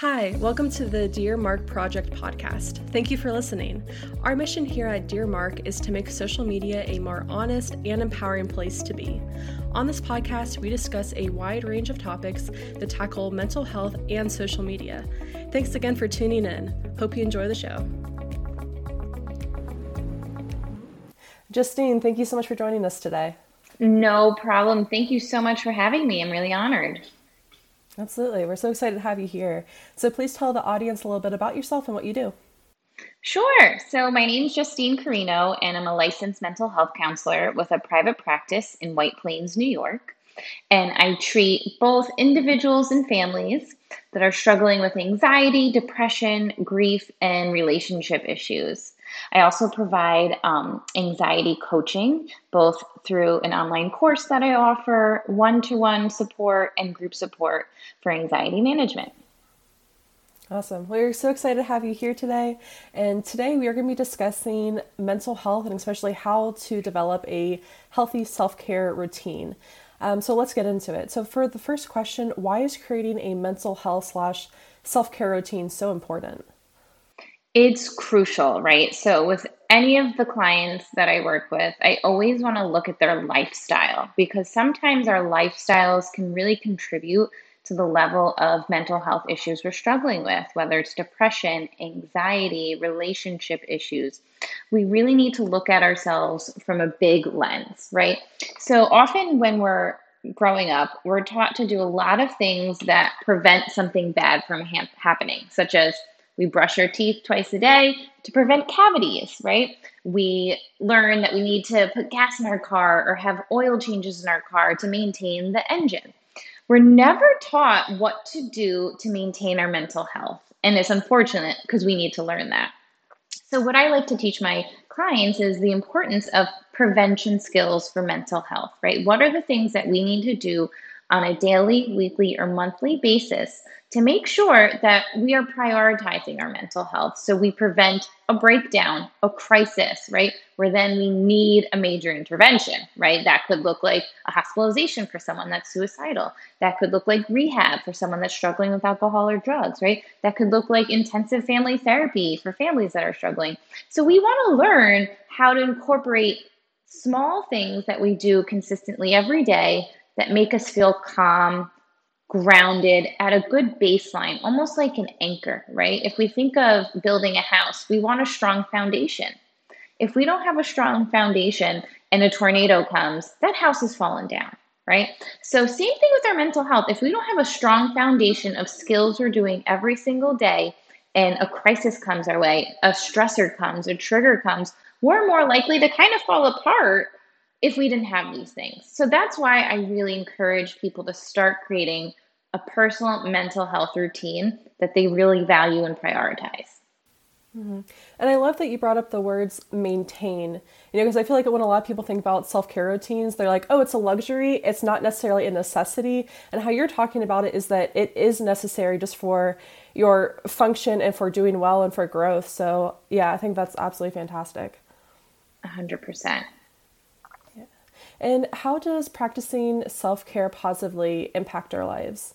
Hi, welcome to the Dear Mark Project podcast. Thank you for listening. Our mission here at Dear Mark is to make social media a more honest and empowering place to be. On this podcast, we discuss a wide range of topics that tackle mental health and social media. Thanks again for tuning in. Hope you enjoy the show. Justine, thank you so much for joining us today. No problem. Thank you so much for having me. I'm really honored. Absolutely. We're so excited to have you here. So please tell the audience a little bit about yourself and what you do. Sure. So my name is Justine Carino, and I'm a licensed mental health counselor with a private practice in White Plains, New York. And I treat both individuals and families that are struggling with anxiety, depression, grief, and relationship issues. I also provide um, anxiety coaching, both through an online course that I offer, one to one support, and group support for anxiety management. Awesome. We're so excited to have you here today. And today we are going to be discussing mental health and especially how to develop a healthy self care routine. Um, so let's get into it. So, for the first question, why is creating a mental health slash self care routine so important? It's crucial, right? So, with any of the clients that I work with, I always want to look at their lifestyle because sometimes our lifestyles can really contribute to the level of mental health issues we're struggling with, whether it's depression, anxiety, relationship issues. We really need to look at ourselves from a big lens, right? So, often when we're growing up, we're taught to do a lot of things that prevent something bad from ha- happening, such as we brush our teeth twice a day to prevent cavities, right? We learn that we need to put gas in our car or have oil changes in our car to maintain the engine. We're never taught what to do to maintain our mental health. And it's unfortunate because we need to learn that. So, what I like to teach my clients is the importance of prevention skills for mental health, right? What are the things that we need to do on a daily, weekly, or monthly basis to make sure that we are prioritizing our mental health so we prevent a breakdown, a crisis, right? Where then we need a major intervention, right? That could look like a hospitalization for someone that's suicidal. That could look like rehab for someone that's struggling with alcohol or drugs, right? That could look like intensive family therapy for families that are struggling. So we want to learn how to incorporate small things that we do consistently every day that make us feel calm, grounded at a good baseline, almost like an anchor, right? If we think of building a house, we want a strong foundation. If we don't have a strong foundation and a tornado comes, that house is fallen down, right? So, same thing with our mental health. If we don't have a strong foundation of skills we're doing every single day, and a crisis comes our way, a stressor comes, a trigger comes, we're more likely to kind of fall apart if we didn't have these things. So that's why I really encourage people to start creating a personal mental health routine that they really value and prioritize. Mm-hmm. And I love that you brought up the words maintain, you know, because I feel like when a lot of people think about self care routines, they're like, oh, it's a luxury, it's not necessarily a necessity. And how you're talking about it is that it is necessary just for your function and for doing well and for growth. So, yeah, I think that's absolutely fantastic. 100%. Yeah. And how does practicing self care positively impact our lives?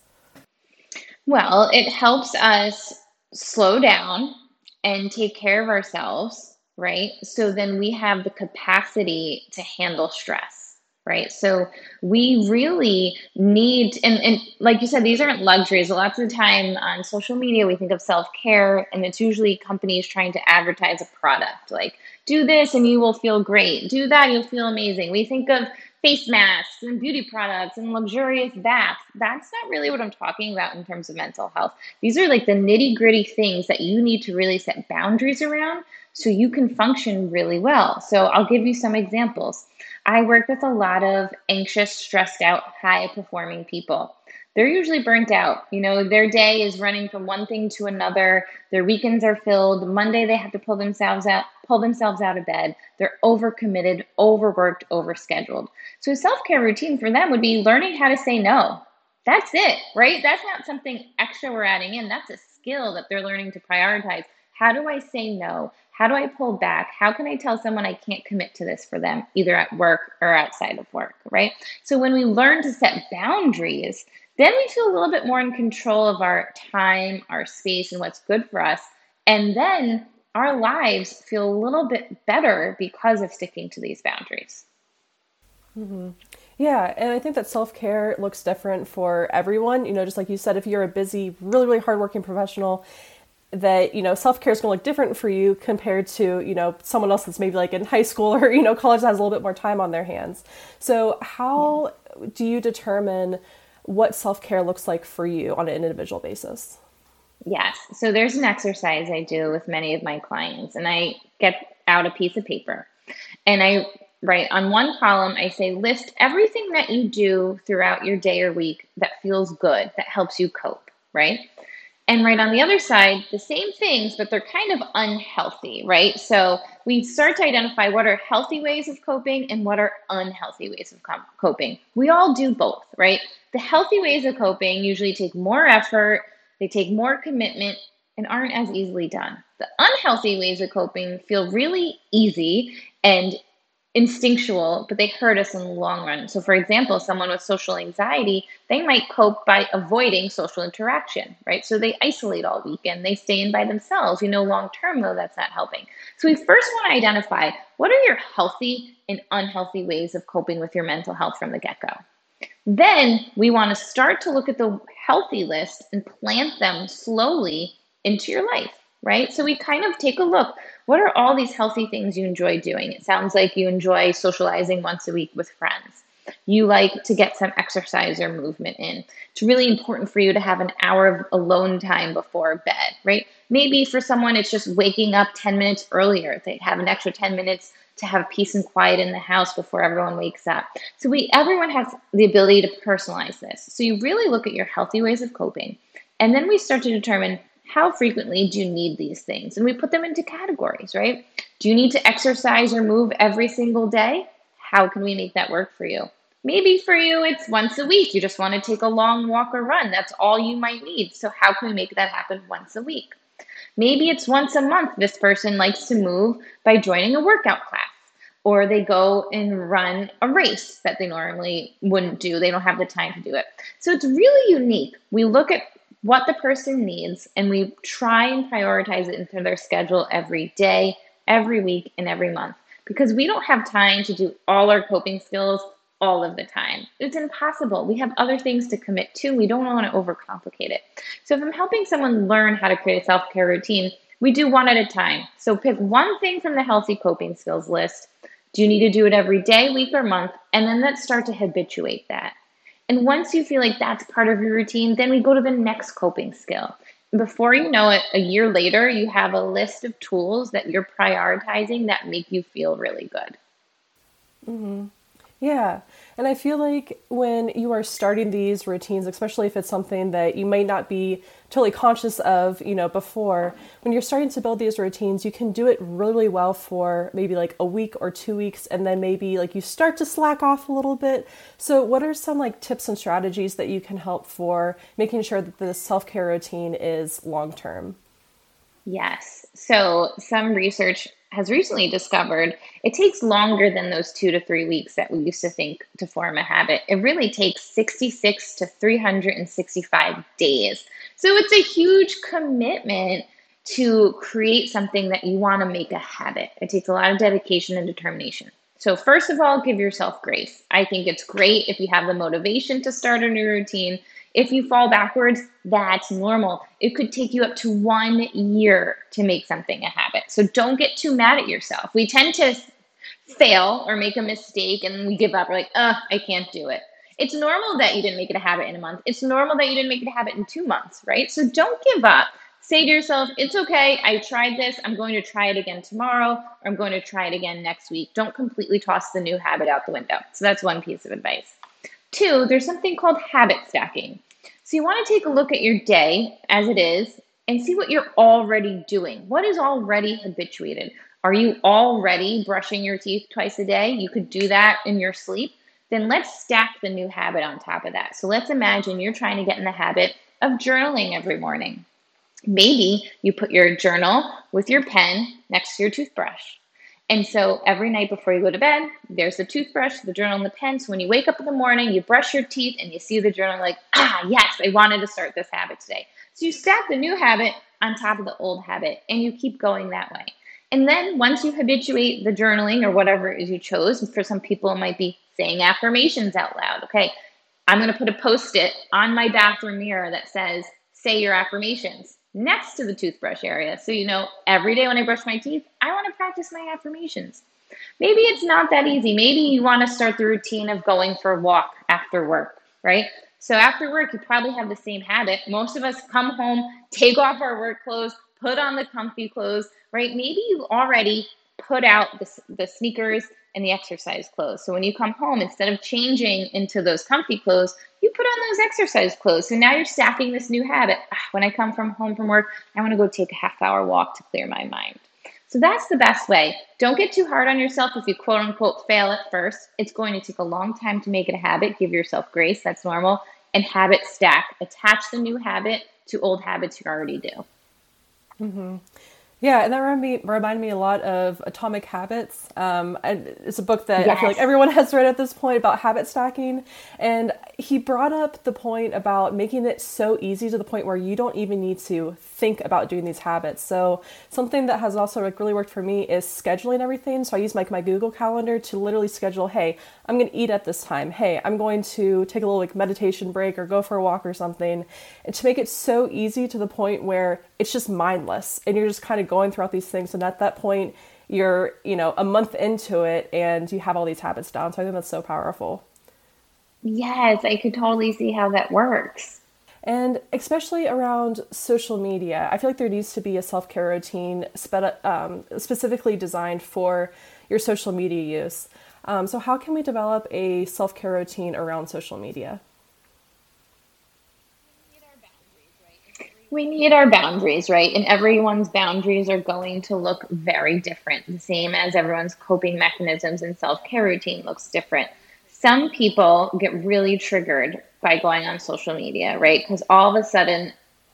Well, it helps us slow down and take care of ourselves, right? So then we have the capacity to handle stress, right? So we really need, and, and like you said, these aren't luxuries. Lots of the time on social media, we think of self care, and it's usually companies trying to advertise a product like, do this and you will feel great. Do that, you'll feel amazing. We think of face masks and beauty products and luxurious baths. That's not really what I'm talking about in terms of mental health. These are like the nitty gritty things that you need to really set boundaries around so you can function really well. So I'll give you some examples. I work with a lot of anxious, stressed out, high performing people they're usually burnt out. You know, their day is running from one thing to another. Their weekends are filled. Monday they have to pull themselves out, pull themselves out of bed. They're overcommitted, overworked, overscheduled. So a self-care routine for them would be learning how to say no. That's it, right? That's not something extra we're adding in. That's a skill that they're learning to prioritize. How do I say no? How do I pull back? How can I tell someone I can't commit to this for them, either at work or outside of work, right? So when we learn to set boundaries, then we feel a little bit more in control of our time, our space, and what's good for us. And then our lives feel a little bit better because of sticking to these boundaries. Mm-hmm. Yeah, and I think that self care looks different for everyone. You know, just like you said, if you're a busy, really, really hardworking professional, that you know self care is going to look different for you compared to you know someone else that's maybe like in high school or you know college that has a little bit more time on their hands. So how yeah. do you determine what self care looks like for you on an individual basis? Yes. So there's an exercise I do with many of my clients, and I get out a piece of paper and I write On one column, I say list everything that you do throughout your day or week that feels good, that helps you cope, right? And right on the other side, the same things, but they're kind of unhealthy, right? So we start to identify what are healthy ways of coping and what are unhealthy ways of coping. We all do both, right? The healthy ways of coping usually take more effort, they take more commitment, and aren't as easily done. The unhealthy ways of coping feel really easy and instinctual, but they hurt us in the long run. So, for example, someone with social anxiety, they might cope by avoiding social interaction, right? So they isolate all weekend, they stay in by themselves. You know, long term, though, that's not helping. So, we first want to identify what are your healthy and unhealthy ways of coping with your mental health from the get go. Then we want to start to look at the healthy list and plant them slowly into your life right? So we kind of take a look. What are all these healthy things you enjoy doing? It sounds like you enjoy socializing once a week with friends. You like to get some exercise or movement in. It's really important for you to have an hour of alone time before bed, right? Maybe for someone, it's just waking up 10 minutes earlier. They have an extra 10 minutes to have peace and quiet in the house before everyone wakes up. So we everyone has the ability to personalize this. So you really look at your healthy ways of coping. And then we start to determine how frequently do you need these things? And we put them into categories, right? Do you need to exercise or move every single day? How can we make that work for you? Maybe for you, it's once a week. You just want to take a long walk or run. That's all you might need. So, how can we make that happen once a week? Maybe it's once a month. This person likes to move by joining a workout class, or they go and run a race that they normally wouldn't do. They don't have the time to do it. So, it's really unique. We look at what the person needs and we try and prioritize it into their schedule every day, every week, and every month because we don't have time to do all our coping skills all of the time. It's impossible. We have other things to commit to. We don't want to overcomplicate it. So if I'm helping someone learn how to create a self care routine, we do one at a time. So pick one thing from the healthy coping skills list. Do you need to do it every day, week, or month? And then let's start to habituate that. And once you feel like that's part of your routine, then we go to the next coping skill. Before you know it, a year later, you have a list of tools that you're prioritizing that make you feel really good. Mm-hmm. Yeah. And I feel like when you are starting these routines, especially if it's something that you might not be totally conscious of, you know, before, when you're starting to build these routines, you can do it really well for maybe like a week or two weeks and then maybe like you start to slack off a little bit. So what are some like tips and strategies that you can help for making sure that the self-care routine is long term? Yes. So some research has recently discovered it takes longer than those two to three weeks that we used to think to form a habit. It really takes 66 to 365 days. So it's a huge commitment to create something that you want to make a habit. It takes a lot of dedication and determination. So, first of all, give yourself grace. I think it's great if you have the motivation to start a new routine if you fall backwards, that's normal. It could take you up to one year to make something a habit. So don't get too mad at yourself. We tend to fail or make a mistake and we give up. We're like, ugh, I can't do it. It's normal that you didn't make it a habit in a month. It's normal that you didn't make it a habit in two months, right? So don't give up. Say to yourself, it's okay. I tried this. I'm going to try it again tomorrow, or I'm going to try it again next week. Don't completely toss the new habit out the window. So that's one piece of advice. Two, there's something called habit stacking. So you want to take a look at your day as it is and see what you're already doing. What is already habituated? Are you already brushing your teeth twice a day? You could do that in your sleep. Then let's stack the new habit on top of that. So let's imagine you're trying to get in the habit of journaling every morning. Maybe you put your journal with your pen next to your toothbrush. And so every night before you go to bed, there's the toothbrush, the journal, and the pen. So when you wake up in the morning, you brush your teeth and you see the journal, like, ah, yes, I wanted to start this habit today. So you stack the new habit on top of the old habit and you keep going that way. And then once you habituate the journaling or whatever it is you chose, for some people it might be saying affirmations out loud. Okay, I'm going to put a post it on my bathroom mirror that says, say your affirmations next to the toothbrush area. So, you know, every day when I brush my teeth, I want to practice my affirmations. Maybe it's not that easy. Maybe you want to start the routine of going for a walk after work, right? So, after work, you probably have the same habit. Most of us come home, take off our work clothes, put on the comfy clothes, right? Maybe you already put out the, the sneakers and the exercise clothes. So when you come home, instead of changing into those comfy clothes, you put on those exercise clothes. So now you're stacking this new habit. Ah, when I come from home from work, I want to go take a half hour walk to clear my mind. So that's the best way. Don't get too hard on yourself if you quote unquote fail at first. It's going to take a long time to make it a habit. Give yourself grace, that's normal. And habit stack. Attach the new habit to old habits you already do. Mm-hmm. Yeah, and that reminded me, reminded me a lot of Atomic Habits. Um, it's a book that yes. I feel like everyone has read at this point about habit stacking. And he brought up the point about making it so easy to the point where you don't even need to think about doing these habits. So something that has also like really worked for me is scheduling everything. So I use like my Google Calendar to literally schedule, hey, I'm going to eat at this time. Hey, I'm going to take a little like meditation break or go for a walk or something. And to make it so easy to the point where it's just mindless and you're just kind of going throughout these things. And at that point, you're, you know, a month into it and you have all these habits down. So I think that's so powerful. Yes, I could totally see how that works. And especially around social media, I feel like there needs to be a self care routine spe- um, specifically designed for your social media use. Um, so, how can we develop a self care routine around social media? We need our boundaries, right? And everyone's boundaries are going to look very different, the same as everyone's coping mechanisms and self care routine looks different some people get really triggered by going on social media, right? Because all of a sudden,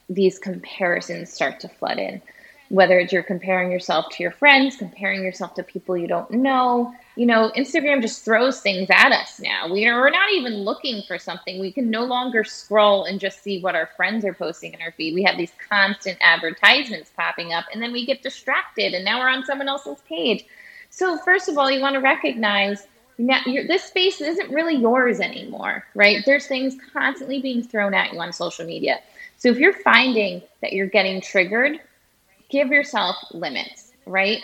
these comparisons start to flood in. Whether it's you're comparing yourself to your friends, comparing yourself to people you don't know, you know, Instagram just throws things at us now. We are, we're not even looking for something. We can no longer scroll and just see what our friends are posting in our feed. We have these constant advertisements popping up, and then we get distracted, and now we're on someone else's page. So, first of all, you want to recognize now this space isn't really yours anymore, right? There's things constantly being thrown at you on social media. So if you're finding that you're getting triggered, give yourself limits, right?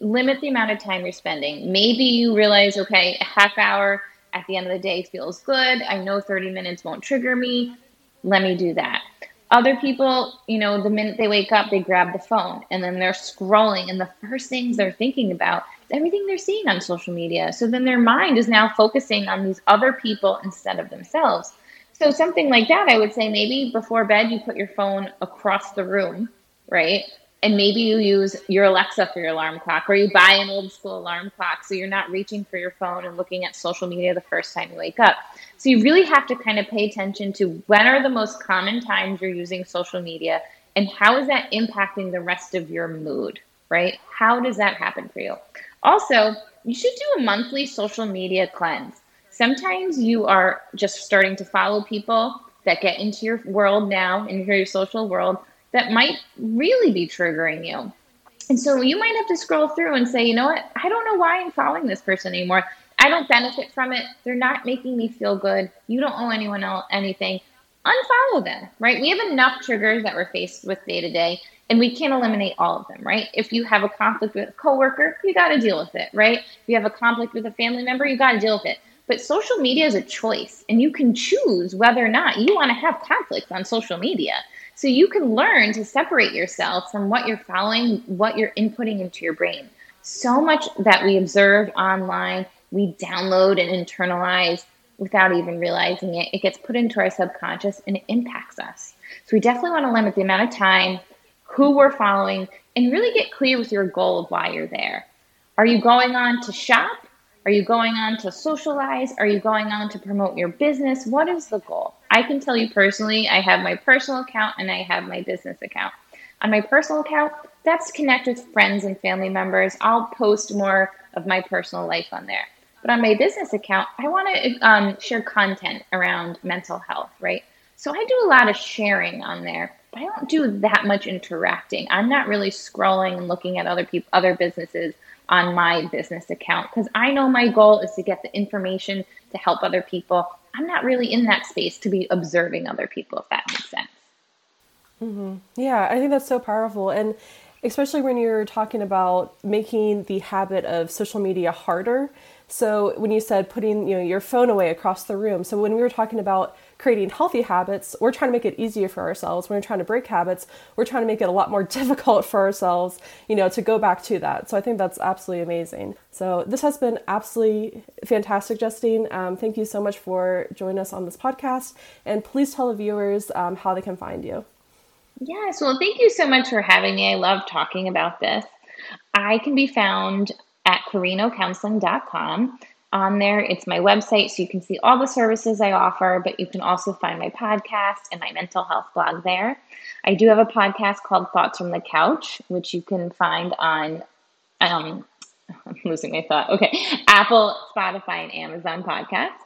Limit the amount of time you're spending. Maybe you realize, okay, a half hour at the end of the day feels good. I know 30 minutes won't trigger me. Let me do that. Other people, you know, the minute they wake up, they grab the phone and then they're scrolling, and the first things they're thinking about everything they're seeing on social media. So then their mind is now focusing on these other people instead of themselves. So something like that, I would say maybe before bed you put your phone across the room, right? And maybe you use your Alexa for your alarm clock, or you buy an old school alarm clock so you're not reaching for your phone and looking at social media the first time you wake up. So you really have to kind of pay attention to when are the most common times you're using social media and how is that impacting the rest of your mood, right? How does that happen for you? Also, you should do a monthly social media cleanse. Sometimes you are just starting to follow people that get into your world now, into your social world, that might really be triggering you. And so you might have to scroll through and say, you know what? I don't know why I'm following this person anymore. I don't benefit from it. They're not making me feel good. You don't owe anyone else anything. Unfollow them, right? We have enough triggers that we're faced with day to day and we can't eliminate all of them, right? If you have a conflict with a coworker, you got to deal with it, right? If you have a conflict with a family member, you got to deal with it. But social media is a choice, and you can choose whether or not you want to have conflicts on social media. So you can learn to separate yourself from what you're following, what you're inputting into your brain. So much that we observe online, we download and internalize without even realizing it. It gets put into our subconscious and it impacts us. So we definitely want to limit the amount of time who we're following, and really get clear with your goal of why you're there. Are you going on to shop? Are you going on to socialize? Are you going on to promote your business? What is the goal? I can tell you personally, I have my personal account and I have my business account. On my personal account, that's connect with friends and family members. I'll post more of my personal life on there. But on my business account, I want to um, share content around mental health, right? So I do a lot of sharing on there, but I don't do that much interacting. I'm not really scrolling and looking at other people, other businesses on my business account because I know my goal is to get the information to help other people. I'm not really in that space to be observing other people, if that makes sense. Mm-hmm. Yeah, I think that's so powerful. And especially when you're talking about making the habit of social media harder. So when you said putting you know your phone away across the room, so when we were talking about creating healthy habits, we're trying to make it easier for ourselves. When we're trying to break habits, we're trying to make it a lot more difficult for ourselves, you know, to go back to that. So I think that's absolutely amazing. So this has been absolutely fantastic, Justine. Um, thank you so much for joining us on this podcast, and please tell the viewers um, how they can find you. Yes, well, thank you so much for having me. I love talking about this. I can be found at carinocounseling.com. On there, it's my website, so you can see all the services I offer, but you can also find my podcast and my mental health blog there. I do have a podcast called Thoughts from the Couch, which you can find on, um, I'm losing my thought. Okay, Apple, Spotify, and Amazon podcasts.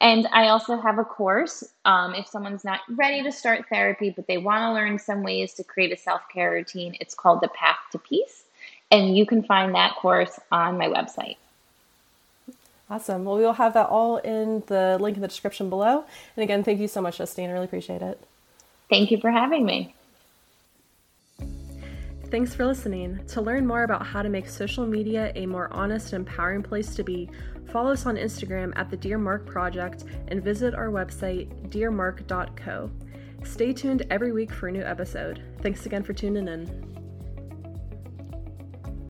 And I also have a course. Um, if someone's not ready to start therapy, but they want to learn some ways to create a self care routine, it's called The Path to Peace. And you can find that course on my website. Awesome. Well, we'll have that all in the link in the description below. And again, thank you so much, Justine. I really appreciate it. Thank you for having me. Thanks for listening. To learn more about how to make social media a more honest and empowering place to be, follow us on Instagram at the Dear Mark Project and visit our website, dearmark.co. Stay tuned every week for a new episode. Thanks again for tuning in.